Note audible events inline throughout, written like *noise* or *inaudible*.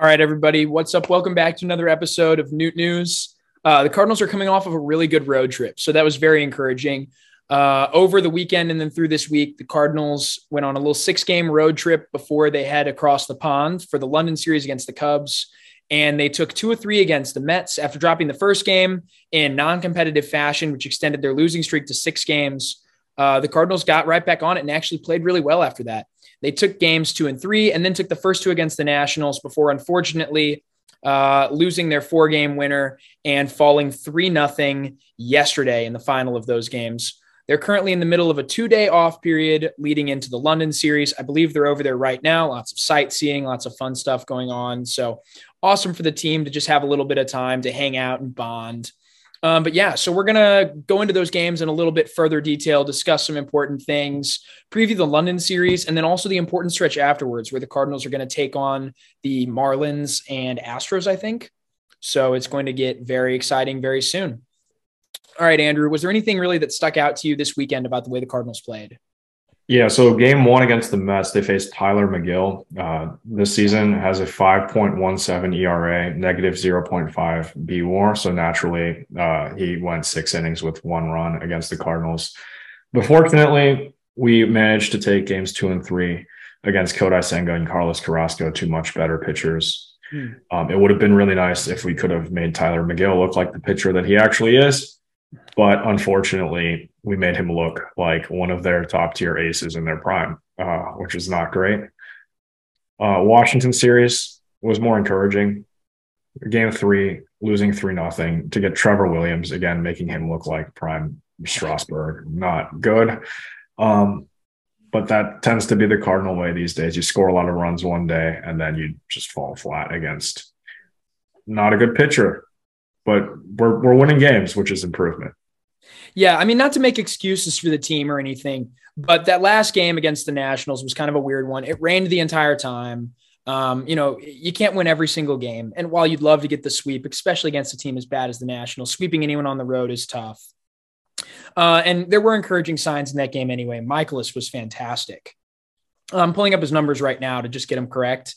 All right, everybody, what's up? Welcome back to another episode of Noot News. Uh, the Cardinals are coming off of a really good road trip, so that was very encouraging. Uh, over the weekend and then through this week, the Cardinals went on a little six game road trip before they head across the pond for the London series against the Cubs. And they took two or three against the Mets after dropping the first game in non competitive fashion, which extended their losing streak to six games. Uh, the Cardinals got right back on it and actually played really well after that. They took games two and three, and then took the first two against the Nationals before, unfortunately, uh, losing their four game winner and falling 3 nothing yesterday in the final of those games. They're currently in the middle of a two day off period leading into the London series. I believe they're over there right now. Lots of sightseeing, lots of fun stuff going on. So awesome for the team to just have a little bit of time to hang out and bond. Um, but yeah, so we're going to go into those games in a little bit further detail, discuss some important things, preview the London series, and then also the important stretch afterwards where the Cardinals are going to take on the Marlins and Astros, I think. So it's going to get very exciting very soon. All right, Andrew, was there anything really that stuck out to you this weekend about the way the Cardinals played? Yeah, so game one against the Mets, they faced Tylor Megill. Uh, this season has a 5.17 ERA, negative 0.5 B WAR. So naturally, uh, he went six innings with one run against the Cardinals. But fortunately, we managed to take games two and three against Kodai Senga and Carlos Carrasco, two much better pitchers. Hmm. Um, it would have been really nice if we could have made Tylor Megill look like the pitcher that he actually is. But unfortunately, we made him look like one of their top tier aces in their prime, uh, which is not great. Uh, Washington series was more encouraging. Game three, losing three nothing to get Trevor Williams again, making him look like prime Strasburg. Not good. Um, but that tends to be the cardinal way these days. You score a lot of runs one day and then you just fall flat against not a good pitcher but we're we're winning games, which is improvement. Yeah, I mean, not to make excuses for the team or anything, but that last game against the Nationals was kind of a weird one. It rained the entire time. Um, you know, you can't win every single game. And while you'd love to get the sweep, especially against a team as bad as the Nationals, sweeping anyone on the road is tough. Uh, and there were encouraging signs in that game anyway. Mikolas was fantastic. I'm pulling up his numbers right now to just get him correct.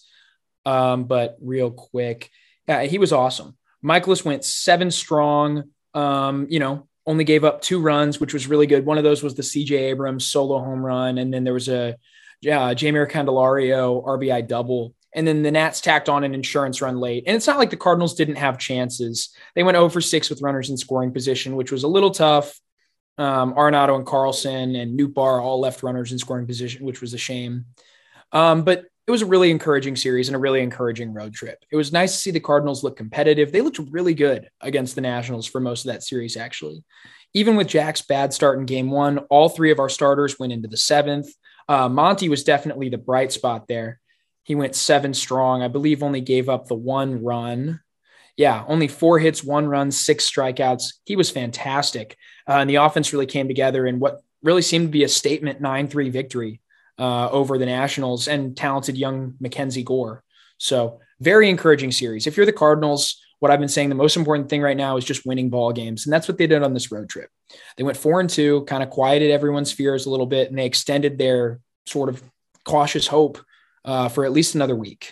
Um, but real quick, yeah, he was awesome. Mikolas went seven strong. Um, you know, only gave up two runs, which was really good. One of those was the CJ Abrams solo home run, and then there was a yeah, Jeimer Candelario RBI double. And then the Nats tacked on an insurance run late. And it's not like the Cardinals didn't have chances. They went over 6 with runners in scoring position, which was a little tough. Um, and Carlson and Nootbaar all left runners in scoring position, which was a shame. Um, but it was a really encouraging series and a really encouraging road trip. It was nice to see the Cardinals look competitive. They looked really good against the Nationals for most of that series, actually. Even with Jack's bad start in game one, all three of our starters went into the seventh. Uh, Monty was definitely the bright spot there. He went seven strong. I believe only gave up the one run. Yeah, only four hits, one run, six strikeouts. He was fantastic. Uh, and the offense really came together in what really seemed to be a statement 9 3 victory uh, over the Nationals and talented young Mackenzie Gore. So very encouraging series. If you're the Cardinals, what I've been saying, the most important thing right now is just winning ball games. And that's what they did on this road trip. They went four and two, kind of quieted everyone's fears a little bit, and they extended their sort of cautious hope uh, for at least another week.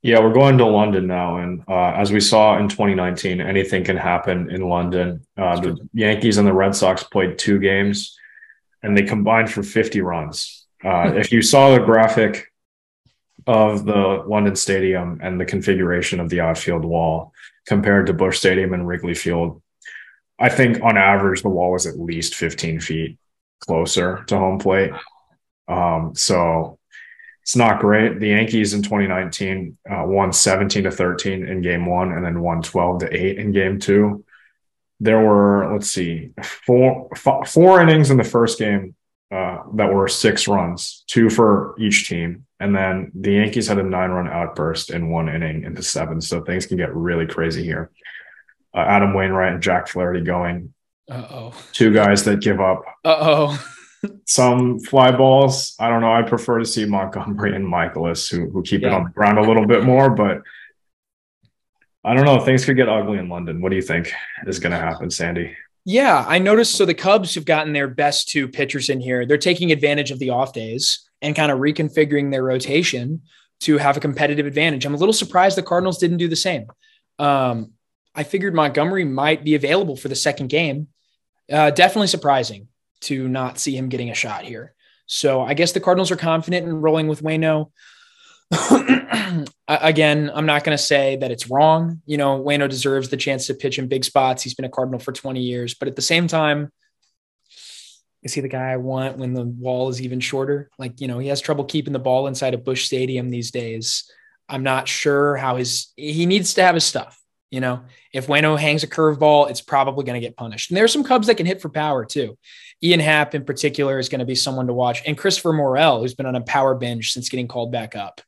Yeah, we're going to London now. And uh, as we saw in 2019, anything can happen in London. Uh, the Yankees and the Red Sox played two games and they combined for 50 runs. Uh, if you saw the graphic of the London Stadium and the configuration of the outfield wall compared to Busch Stadium and Wrigley Field, I think on average the wall was at least 15 feet closer to home plate. Um, so it's not great. The Yankees in 2019 uh, won 17 to 13 in game one and then won 12 to 8 in game two there were let's see four four innings in the first game uh, that were six runs, two for each team, and then the Yankees had a nine run outburst in one inning into seven. So things can get really crazy here. Uh, Adam Wainwright and Jack Flaherty going. Uh oh. Two guys that give up. Uh oh. *laughs* some fly balls. I don't know. I prefer to see Montgomery and Mikolas who who keep yeah. it on the ground a little bit more, but I don't know. Things could get ugly in London. What do you think is going to happen, Sandy? Yeah, I noticed. So the Cubs have gotten their best two pitchers in here. They're taking advantage of the off days and kind of reconfiguring their rotation to have a competitive advantage. I'm a little surprised the Cardinals didn't do the same. Um, I figured Montgomery might be available for the second game. Uh, definitely surprising to not see him getting a shot here. So I guess the Cardinals are confident in rolling with Wayno. *clears throat* Again, I'm not going to say that it's wrong. You know, Wayno deserves the chance to pitch in big spots. He's been a Cardinal for 20 years, but at the same time, is he the guy I want when the wall is even shorter? Like, you know, he has trouble keeping the ball inside of Busch Stadium these days. I'm not sure how his he needs to have his stuff. You know, if Wayno hangs a curveball, it's probably going to get punished. And there are some Cubs that can hit for power too. Ian Happ in particular is going to be someone to watch, and Christopher Morel, who's been on a power binge since getting called back up.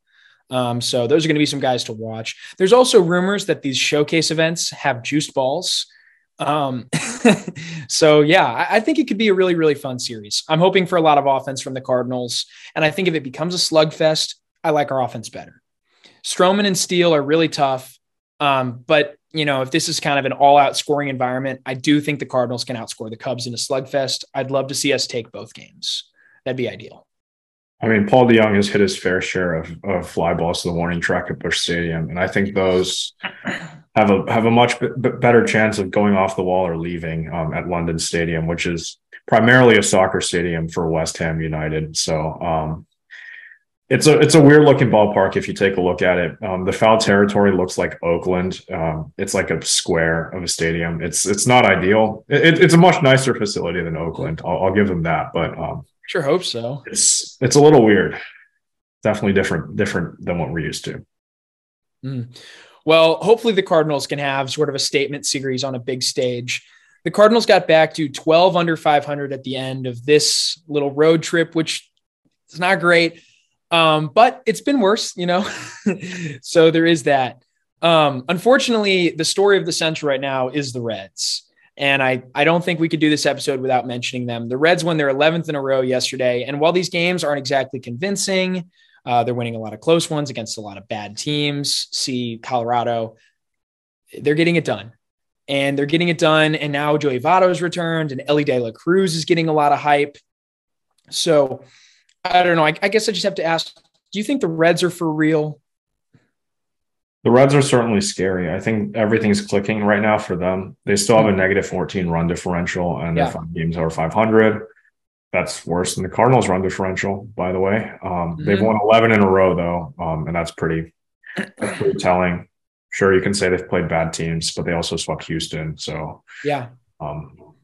Um, so those are going to be some guys to watch. There's also rumors that these showcase events have juiced balls. Um, *laughs* so yeah, I, I, think it could be a really, really fun series. I'm hoping for a lot of offense from the Cardinals. And I think if it becomes a slugfest, I like our offense better. Stroman and Steele are really tough. Um, but you know, if this is kind of an all-out scoring environment, I do think the Cardinals can outscore the Cubs in a slugfest. I'd love to see us take both games. That'd be ideal. I mean, Paul DeJong has hit his fair share of, of fly balls to the warning track at Busch Stadium, and I think those have a have a much b- better chance of going off the wall or leaving um, at London Stadium, which is primarily a soccer stadium for West Ham United. So um, it's a it's a weird looking ballpark if you take a look at it. Um, the foul territory looks like Oakland. Um, it's like a square of a stadium. It's it's not ideal. It, it's a much nicer facility than Oakland. I'll, I'll give them that, but um, Sure hope so. It's it's a little weird. Definitely different different than what we're used to. Mm. Well, hopefully the Cardinals can have sort of a statement series on a big stage. The Cardinals got back to 12 under 500 at the end of this little road trip, which is not great. Um, but it's been worse, you know. *laughs* so there is that. Um, unfortunately, the story of the Central right now is the Reds. And I, I don't think we could do this episode without mentioning them. The Reds won their 11th in a row yesterday. And while these games aren't exactly convincing, uh, they're winning a lot of close ones against a lot of bad teams. See Colorado, they're getting it done. And they're getting it done. And now Joey Votto has returned and Elly De La Cruz is getting a lot of hype. So I don't know. I, I guess I just have to ask do you think the Reds are for real? The Reds are certainly scary. I think everything's clicking right now for them. They still have a negative 14 run differential and yeah. their five games are 500. That's worse than the Cardinals run differential, by the way. Um, mm-hmm. They've won 11 in a row though. Um, and that's pretty, that's pretty telling. Sure, you can say they've played bad teams, but they also swept Houston. So yeah, um,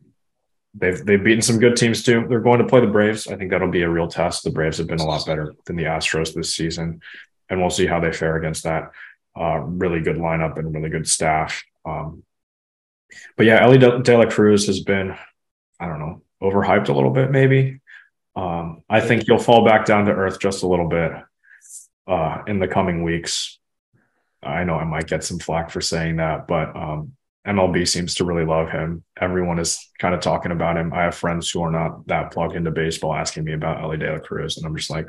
they've they've beaten some good teams too. They're going to play the Braves. I think that'll be a real test. The Braves have been a lot better than the Astros this season, and we'll see how they fare against that uh, really good lineup and really good staff. Um, but yeah, Elly De La Cruz has been, I don't know, overhyped a little bit, maybe. Um, I think he'll fall back down to earth just a little bit uh, in the coming weeks. I know I might get some flack for saying that, but um, MLB seems to really love him. Everyone is kind of talking about him. I have friends who are not that plugged into baseball asking me about Elly De La Cruz, and I'm just like,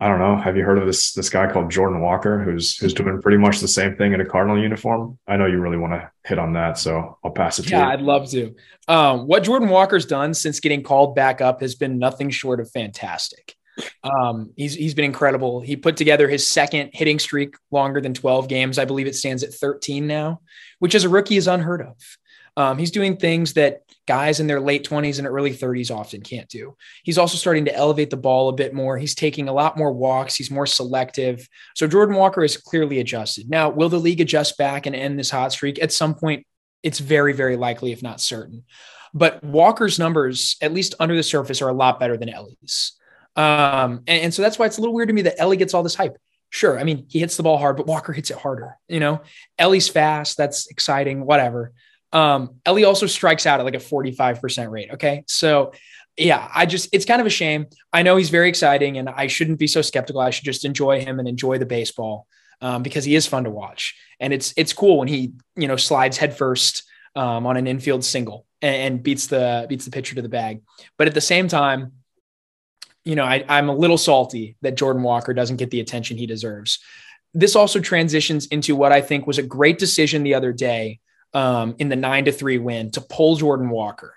I don't know. Have you heard of this this guy called Jordan Walker, who's who's doing pretty much the same thing in a Cardinal uniform? I know you really want to hit on that, so I'll pass it to you. Yeah, I'd love to. Um, what Jordan Walker's done since getting called back up has been nothing short of fantastic. Um, he's he's been incredible. He put together his second hitting streak longer than 12 games. I believe it stands at 13 now, which as a rookie is unheard of. Um, he's doing things that guys in their late 20s and early 30s often can't do. He's also starting to elevate the ball a bit more. He's taking a lot more walks. He's more selective. So Jordan Walker is clearly adjusted. Now, will the league adjust back and end this hot streak? At some point, it's very, very likely, if not certain. But Walker's numbers, at least under the surface, are a lot better than Elly's. Um, and, and so that's why it's a little weird to me that Elly gets all this hype. Sure, I mean, he hits the ball hard, but Walker hits it harder. You know, Elly's fast. That's exciting, whatever. Um, Elly also strikes out at like a 45% rate. Okay. So yeah, I just, it's kind of a shame. I know he's very exciting and I shouldn't be so skeptical. I should just enjoy him and enjoy the baseball um, because he is fun to watch. And it's, it's cool when he, you know, slides headfirst um, on an infield single and, and beats the, beats the pitcher to the bag. But at the same time, you know, I, I'm a little salty that Jordan Walker doesn't get the attention he deserves. This also transitions into what I think was a great decision the other day um, in the nine to three win to pull Jordan Walker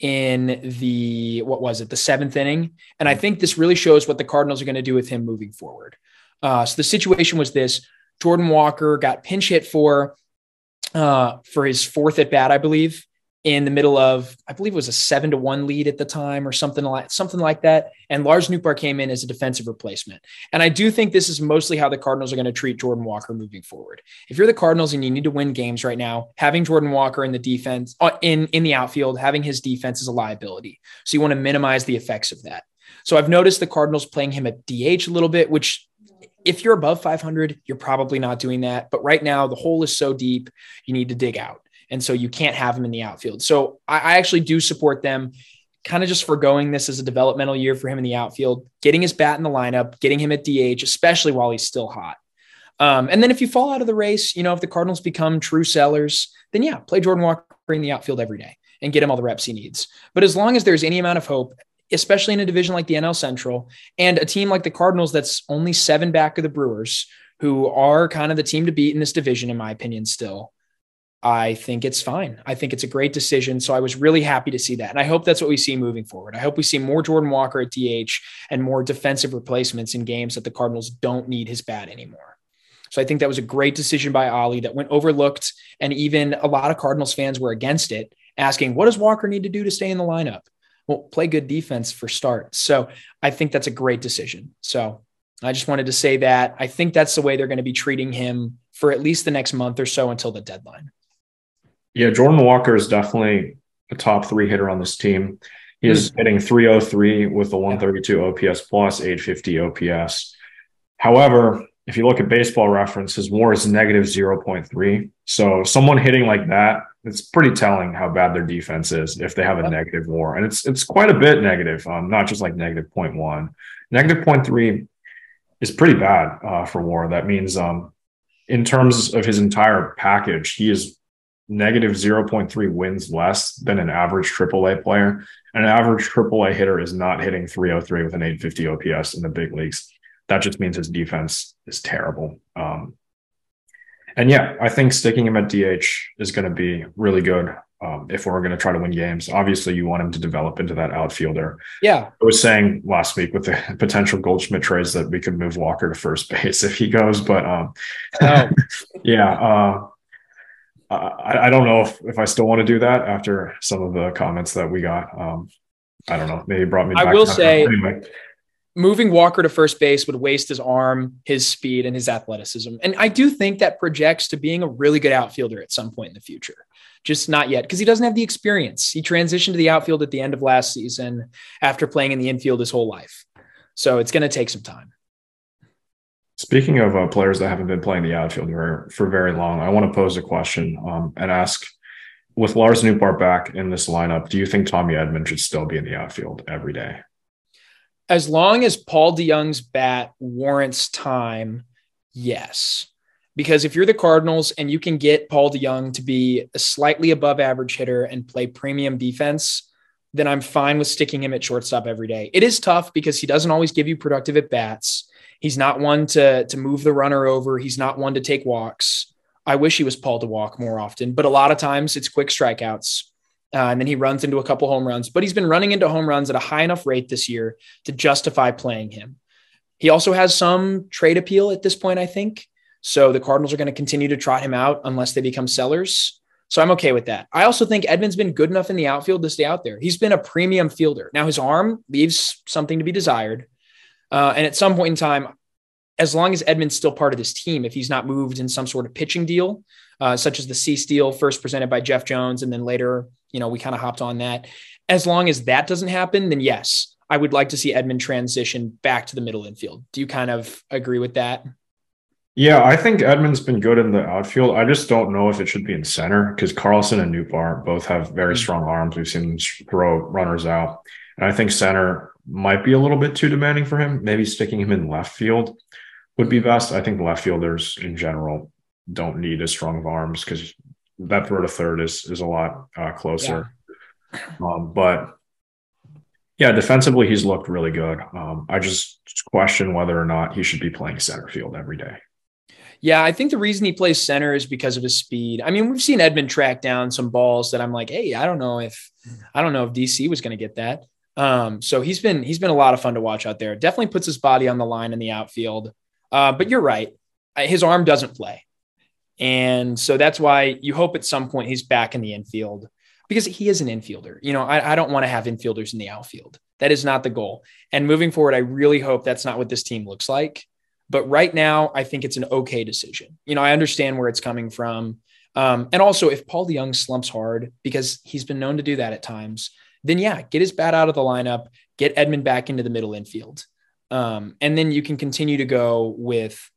in the what was it the seventh inning? And i think this really shows what the cardinals are going to do with him moving forward. Uh, so the situation was this: Jordan Walker got pinch hit for uh, for his fourth at bat, I believe, in the middle of I believe it was a seven to one lead at the time or something like something like that. And Lars Nootbaar came in as a defensive replacement. And I do think this is mostly how the Cardinals are going to treat Jordan Walker moving forward. If you're the Cardinals and you need to win games right now, having Jordan Walker in the defense uh, in in the outfield, having his defense is a liability. So you want to minimize the effects of that. So I've noticed the Cardinals playing him at DH a little bit, which if you're above 500, you're probably not doing that. But right now, the hole is so deep, you need to dig out. And so you can't have him in the outfield. So I, I actually do support them kind of just foregoing this as a developmental year for him in the outfield, getting his bat in the lineup, getting him at DH, especially while he's still hot. Um, and then if you fall out of the race, you know, if the Cardinals become true sellers, then yeah, play Jordan Walker in the outfield every day and get him all the reps he needs. But as long as there's any amount of hope, especially in a division like the NL Central and a team like the Cardinals that's only seven back of the Brewers, who are kind of the team to beat in this division, in my opinion, still. I think it's fine. I think it's a great decision. So I was really happy to see that. And I hope that's what we see moving forward. I hope we see more Jordan Walker at DH and more defensive replacements in games that the Cardinals don't need his bat anymore. So I think that was a great decision by Oli that went overlooked. And even a lot of Cardinals fans were against it, asking, what does Walker need to do to stay in the lineup? Well, play good defense for start. So I think that's a great decision. So I just wanted to say that I think that's the way they're going to be treating him for at least the next month or so until the deadline. Yeah, Jordan Walker is definitely a top three hitter on this team. He is mm-hmm. hitting 303 with a 132 OPS plus 850 OPS. However, if you look at baseball reference, his WAR is negative 0.3. So someone hitting like that it's pretty telling how bad their defense is if they have a negative WAR, and it's it's quite a bit negative, um, not just like negative 0.1. Negative 0.3 is pretty bad uh, for WAR. That means, um, in terms of his entire package, he is negative 0.3 wins less than an average AAA player. An average AAA hitter is not hitting 303 with an 850 OPS in the big leagues. That just means his defense is terrible. Um, and yeah, I think sticking him at DH is going to be really good um, if we're going to try to win games. Obviously, you want him to develop into that outfielder. Yeah. I was saying last week with the *laughs* potential Goldschmidt trades that we could move Walker to first base *laughs* if he goes, but um, oh. *laughs* yeah, uh, I, I, don't know if, if I still want to do that after some of the comments that we got. Um, I don't know. Maybe brought me. I will say. Anyway moving Walker to first base would waste his arm, his speed, and his athleticism. And I do think that projects to being a really good outfielder at some point in the future. Just not yet, because he doesn't have the experience. He transitioned to the outfield at the end of last season after playing in the infield his whole life. So it's going to take some time. Speaking of uh, players that haven't been playing the outfield for, for very long, I want to pose a question um, and ask with Lars Nootbaar back in this lineup, do you think Tommy Edman should still be in the outfield every day? as long as Paul DeJong's bat warrants time, yes. Because if you're the Cardinals and you can get Paul DeJong to be a slightly above average hitter and play premium defense, then I'm fine with sticking him at shortstop every day. It is tough because he doesn't always give you productive at bats. He's not one to, to move the runner over. He's not one to take walks. I wish he was Paul to walk more often, but a lot of times it's quick strikeouts. Uh, and then he runs into a couple home runs, but he's been running into home runs at a high enough rate this year to justify playing him. He also has some trade appeal at this point, I think. So the Cardinals are going to continue to trot him out unless they become sellers. So I'm okay with that. I also think Edman's been good enough in the outfield to stay out there. He's been a premium fielder. Now his arm leaves something to be desired. Uh, and at some point in time, as long as Edman's still part of this team, if he's not moved in some sort of pitching deal, uh, such as the Cease deal first presented by Jeff Jones, and then later, you know, we kind of hopped on that. As long as that doesn't happen, then yes, I would like to see Edman transition back to the middle infield. Do you kind of agree with that? Yeah, I think Edman's been good in the outfield. I just don't know if it should be in center because Carlson and Nootbaar both have very mm-hmm. strong arms. We've seen them throw runners out. And I think center might be a little bit too demanding for him. Maybe sticking him in left field would be best. I think left fielders in general don't need as strong of arms because that throw to third is is a lot uh, closer. Yeah. Um, but yeah, defensively he's looked really good. Um, I just question whether or not he should be playing center field every day. Yeah, I think the reason he plays center is because of his speed. I mean, we've seen Edman track down some balls that I'm like, hey, I don't know if I don't know if DC was going to get that. Um, so he's been he's been a lot of fun to watch out there. Definitely puts his body on the line in the outfield. Uh, but you're right. Uh, his arm doesn't play. And so that's why you hope at some point he's back in the infield because he is an infielder. You know, I, I don't want to have infielders in the outfield. That is not the goal. And moving forward, I really hope that's not what this team looks like. But right now, I think it's an okay decision. You know, I understand where it's coming from. Um, and also, if Paul DeJong slumps hard, because he's been known to do that at times, then yeah, get his bat out of the lineup, get Edman back into the middle infield. Um, and then you can continue to go with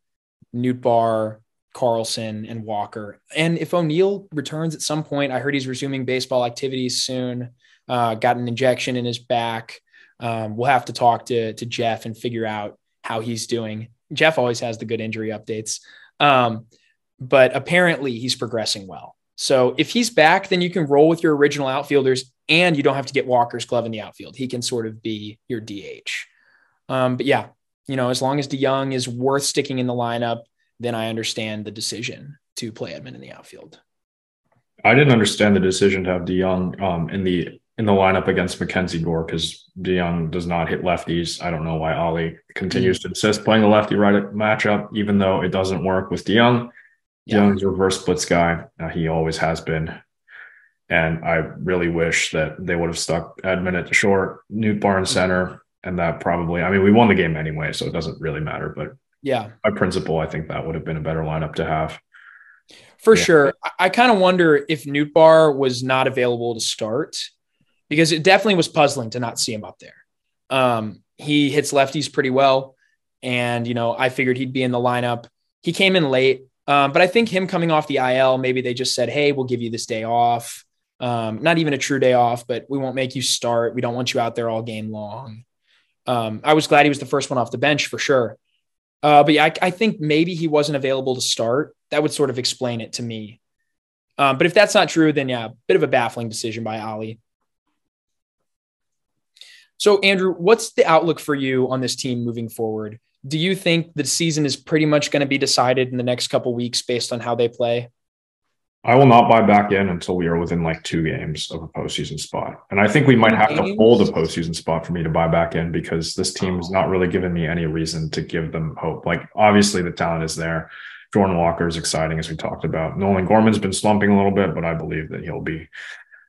Nootbaar, Carlson, and Walker. And if O'Neill returns at some point, I heard he's resuming baseball activities soon, uh, got an injection in his back. Um, we'll have to talk to, to Jeff and figure out how he's doing. Jeff always has the good injury updates. Um, but apparently he's progressing well. So if he's back, then you can roll with your original outfielders and you don't have to get Walker's glove in the outfield. He can sort of be your DH. Um, but yeah, you know, as long as DeJong is worth sticking in the lineup, then I understand the decision to play Edman in the outfield. I didn't understand the decision to have DeJong um, in the in the lineup against Mackenzie Gore because DeJong does not hit lefties. I don't know why Oli continues mm-hmm. to insist playing the lefty right matchup, even though it doesn't work with DeJong. Yeah. DeJong's reverse splits guy. Uh, he always has been. And I really wish that they would have stuck Edman at the short, Nootbaar in center, and that probably. I mean, we won the game anyway, so it doesn't really matter. But yeah, by principle, I think that would have been a better lineup to have. For yeah. sure, I kind of wonder if Nootbaar was not available to start because it definitely was puzzling to not see him up there. Um, he hits lefties pretty well. And, you know, I figured he'd be in the lineup. He came in late, um, but I think him coming off the IL, maybe they just said, hey, we'll give you this day off. Um, not even a true day off, but we won't make you start. We don't want you out there all game long. Um, I was glad he was the first one off the bench for sure. Uh, but yeah, I, I, think maybe he wasn't available to start. That would sort of explain it to me. Um, but if that's not true, then yeah, a bit of a baffling decision by Oli. So, Andrew, what's the outlook for you on this team moving forward? Do you think the season is pretty much going to be decided in the next couple weeks based on how they play? I will not buy back in until we are within like two games of a postseason spot. And I think we might have to hold a postseason spot for me to buy back in because this team has not really given me any reason to give them hope. Like, obviously, the talent is there. Jordan Walker is exciting, as we talked about. Nolan Gorman's been slumping a little bit, but I believe that he'll be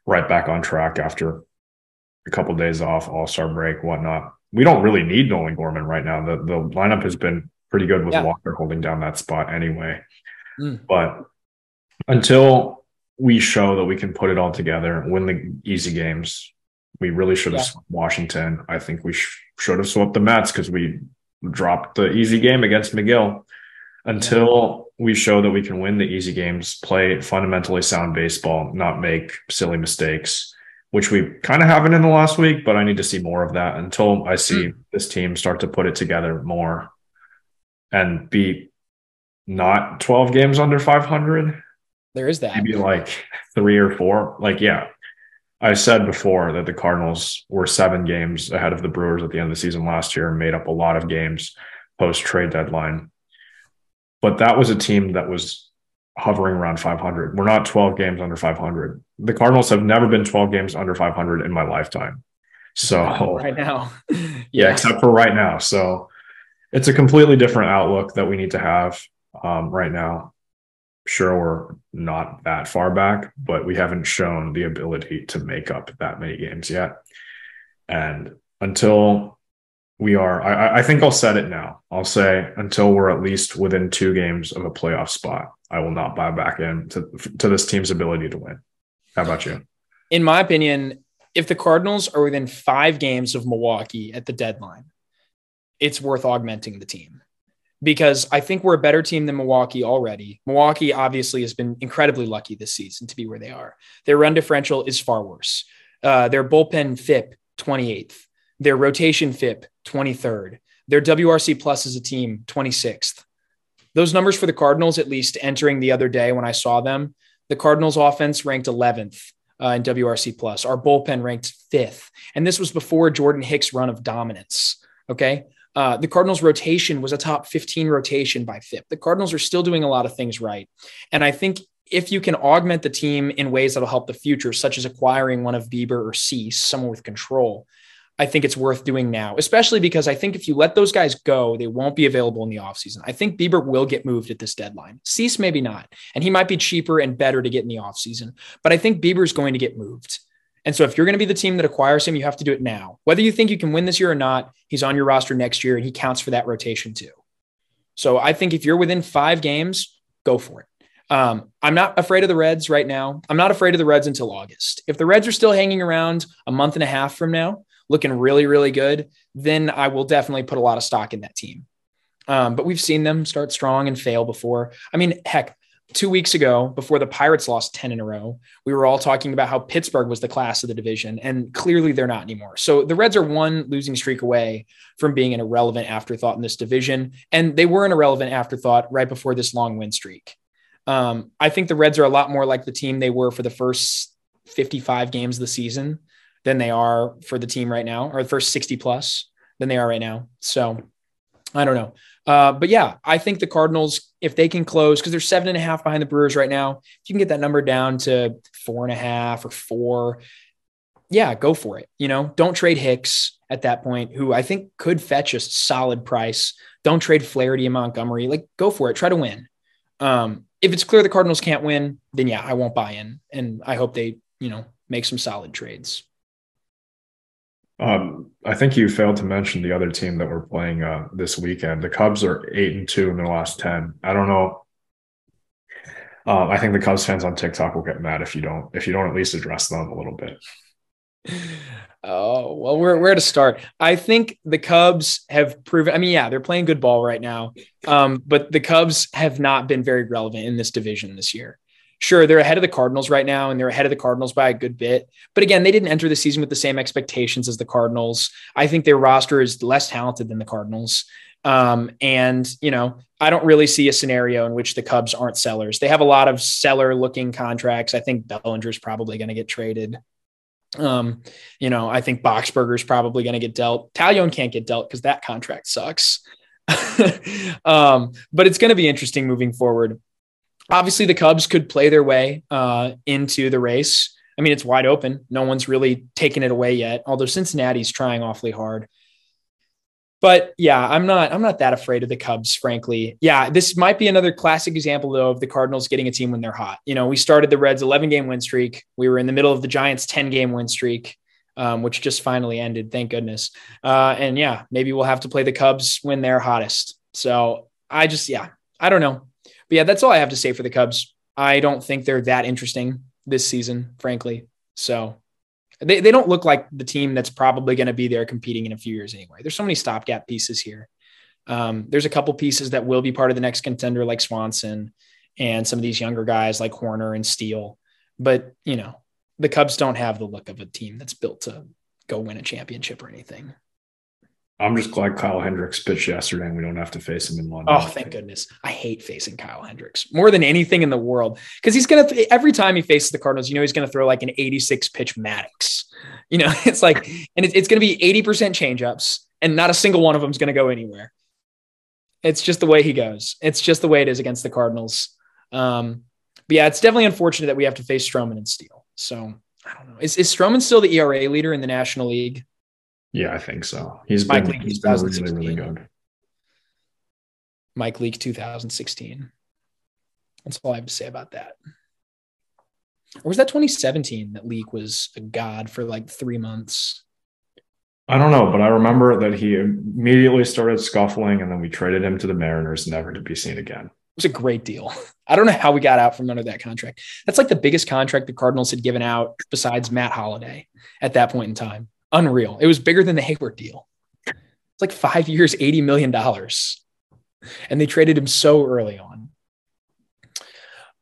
right back on track after a couple of days off, All Star break, whatnot. We don't really need Nolan Gorman right now. The the lineup has been pretty good with yeah. Walker holding down that spot anyway. Mm. But until we show that we can put it all together, win the easy games, we really should have yeah. Washington. I think we sh- should have swept the Mets because we dropped the easy game against Megill. Until yeah. we show that we can win the easy games, play fundamentally sound baseball, not make silly mistakes, which we kind of haven't in the last week, but I need to see more of that until I see mm. this team start to put it together more and be not 12 games under 500. There is that. Maybe like three or four. Like, yeah. I said before that the Cardinals were seven games ahead of the Brewers at the end of the season last year and made up a lot of games post trade deadline. But that was a team that was hovering around 500. We're not 12 games under 500. The Cardinals have never been 12 games under 500 in my lifetime. So right now, yeah, *laughs* yeah, except for right now. So it's a completely different outlook that we need to have um, right now. Sure, we're not that far back, but we haven't shown the ability to make up that many games yet. And until we are, I, I think I'll set it now. I'll say until we're at least within two games of a playoff spot, I will not buy back in to, to this team's ability to win. How about you? In my opinion, if the Cardinals are within five games of Milwaukee at the deadline, it's worth augmenting the team because I think we're a better team than Milwaukee already. Milwaukee obviously has been incredibly lucky this season to be where they are. Their run differential is far worse. Uh, their bullpen FIP 28th, their rotation FIP 23rd, their WRC plus as a team 26th. Those numbers for the Cardinals, at least entering the other day when I saw them, the Cardinals offense ranked 11th uh, in WRC plus. Our bullpen ranked fifth, and this was before Jordan Hicks' run of dominance. Okay. Uh, the Cardinals rotation was a top 15 rotation by FIP. The Cardinals are still doing a lot of things right. And I think if you can augment the team in ways that'll help the future, such as acquiring one of Bieber or Cease, someone with control, I think it's worth doing now, especially because I think if you let those guys go, they won't be available in the offseason. I think Bieber will get moved at this deadline. Cease, maybe not. And he might be cheaper and better to get in the offseason. But I think Bieber's going to get moved. And so if you're going to be the team that acquires him, you have to do it now. Whether you think you can win this year or not, he's on your roster next year and he counts for that rotation too. So I think if you're within five games, go for it. Um, I'm not afraid of the Reds right now. I'm not afraid of the Reds until August. If the Reds are still hanging around a month and a half from now, looking really, really good, then I will definitely put a lot of stock in that team. Um, but we've seen them start strong and fail before. I mean, heck, two weeks ago, before the Pirates lost 10 in a row, we were all talking about how Pittsburgh was the class of the division, and clearly they're not anymore. So the Reds are one losing streak away from being an irrelevant afterthought in this division. And they were an irrelevant afterthought right before this long win streak. Um, I think the Reds are a lot more like the team they were for the first 55 games of the season than they are for the team right now, or the first 60 plus than they are right now. So I don't know. Uh, but yeah, I think the Cardinals, if they can close, because they're seven and a half behind the Brewers right now, if you can get that number down to four and a half or four, yeah, go for it. You know, don't trade Hicks at that point, who I think could fetch a solid price. Don't trade Flaherty and Montgomery. Like, go for it. Try to win. Um, if it's clear the Cardinals can't win, then yeah, I won't buy in. And I hope they, you know, make some solid trades. Um, I think you failed to mention the other team that we're playing uh, this weekend. The Cubs are eight and two in their last ten. I don't know. Um, I think the Cubs fans on TikTok will get mad if you don't if you don't at least address them a little bit. *laughs* Oh well, where where to start? I think the Cubs have proven. I mean, yeah, they're playing good ball right now, um, but the Cubs have not been very relevant in this division this year sure they're ahead of the Cardinals right now and they're ahead of the Cardinals by a good bit. But again, they didn't enter the season with the same expectations as the Cardinals. I think their roster is less talented than the Cardinals. Um, and you know, I don't really see a scenario in which the Cubs aren't sellers. They have a lot of seller looking contracts. I think Bellinger's probably going to get traded. Um, you know, I think Boxberger's probably going to get dealt. Taillon can't get dealt because that contract sucks. *laughs* um, but it's going to be interesting moving forward obviously the Cubs could play their way uh, into the race. I mean, it's wide open. No one's really taken it away yet, although Cincinnati's trying awfully hard. But yeah, I'm not I'm not that afraid of the Cubs, frankly. Yeah, this might be another classic example though of the Cardinals getting a team when they're hot. You know, we started the Reds 11 game win streak. We were in the middle of the Giants 10 game win streak, um, which just finally ended. Thank goodness. Uh, and yeah, maybe we'll have to play the Cubs when they're hottest. So I just yeah, I don't know. But yeah, that's all I have to say for the Cubs. I don't think they're that interesting this season, frankly. So they, they don't look like the team that's probably going to be there competing in a few years anyway. There's so many stopgap pieces here. Um, there's a couple pieces that will be part of the next contender, like Swanson and some of these younger guys like Hoerner and Steele. But, you know, the Cubs don't have the look of a team that's built to go win a championship or anything. I'm just glad Kyle Hendricks pitched yesterday and we don't have to face him in London. Oh, thank goodness. I hate facing Kyle Hendricks more than anything in the world because he's going to, every time he faces the Cardinals, you know, he's going to throw like an 86 pitch Maddux. You know, *laughs* it's like, and it's, it's going to be 80% changeups and not a single one of them is going to go anywhere. It's just the way he goes. It's just the way it is against the Cardinals. Um, but yeah, it's definitely unfortunate that we have to face Stroman and Steele. So I don't know. Is, is Stroman still the ERA leader in the National League? Yeah, I think so. He's Mike been, Leake he's been really, really good. Mike Leake 2016. That's all I have to say about that. Or was that 2017 that Leake was a god for like three months? I don't know, but I remember that he immediately started scuffling and then we traded him to the Mariners, never to be seen again. It was a great deal. *laughs* I don't know how we got out from under that contract. That's like the biggest contract the Cardinals had given out besides Matt Holliday at that point in time unreal. It was bigger than the Heyward deal. It's like five years, $80 million. And they traded him so early on.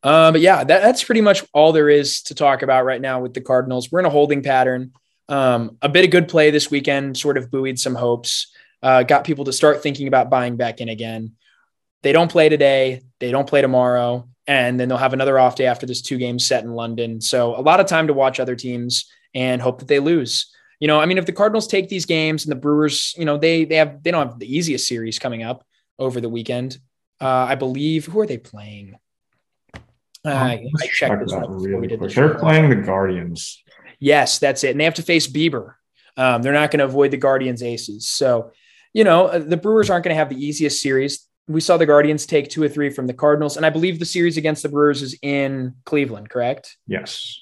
Uh, but yeah, that, that's pretty much all there is to talk about right now with the Cardinals. We're in a holding pattern. Um, a bit of good play this weekend sort of buoyed some hopes, uh, got people to start thinking about buying back in again. They don't play today, they don't play tomorrow, and then they'll have another off day after this two game set in London. So a lot of time to watch other teams and hope that they lose you know, I mean, if the Cardinals take these games and the Brewers, you know, they they have they don't have the easiest series coming up over the weekend. Uh, I believe who are they playing? Uh, I checked this really quick. They're playing the Guardians. Yes, that's it. And they have to face Bieber. Um, they're not going to avoid the Guardians aces. So, you know, uh, the Brewers aren't going to have the easiest series. We saw the Guardians take two or three from the Cardinals, and I believe the series against the Brewers is in Cleveland, correct? Yes.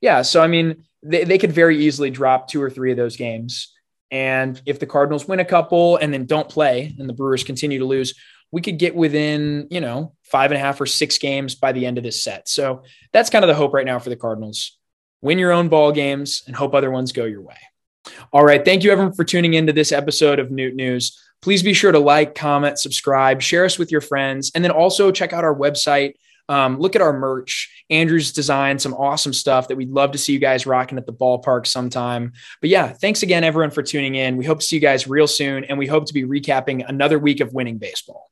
Yeah. So, I mean, they, they could very easily drop two or three of those games. And if the Cardinals win a couple and then don't play and the Brewers continue to lose, we could get within, you know, five and a half or six games by the end of this set. So that's kind of the hope right now for the Cardinals. Win your own ball games and hope other ones go your way. All right. Thank you, everyone, for tuning into this episode of Noot News. Please be sure to like, comment, subscribe, share us with your friends, and then also check out our website. Um, look at our merch. Andrew's designed some awesome stuff that we'd love to see you guys rocking at the ballpark sometime. But yeah, thanks again, everyone, for tuning in. We hope to see you guys real soon, and we hope to be recapping another week of winning baseball.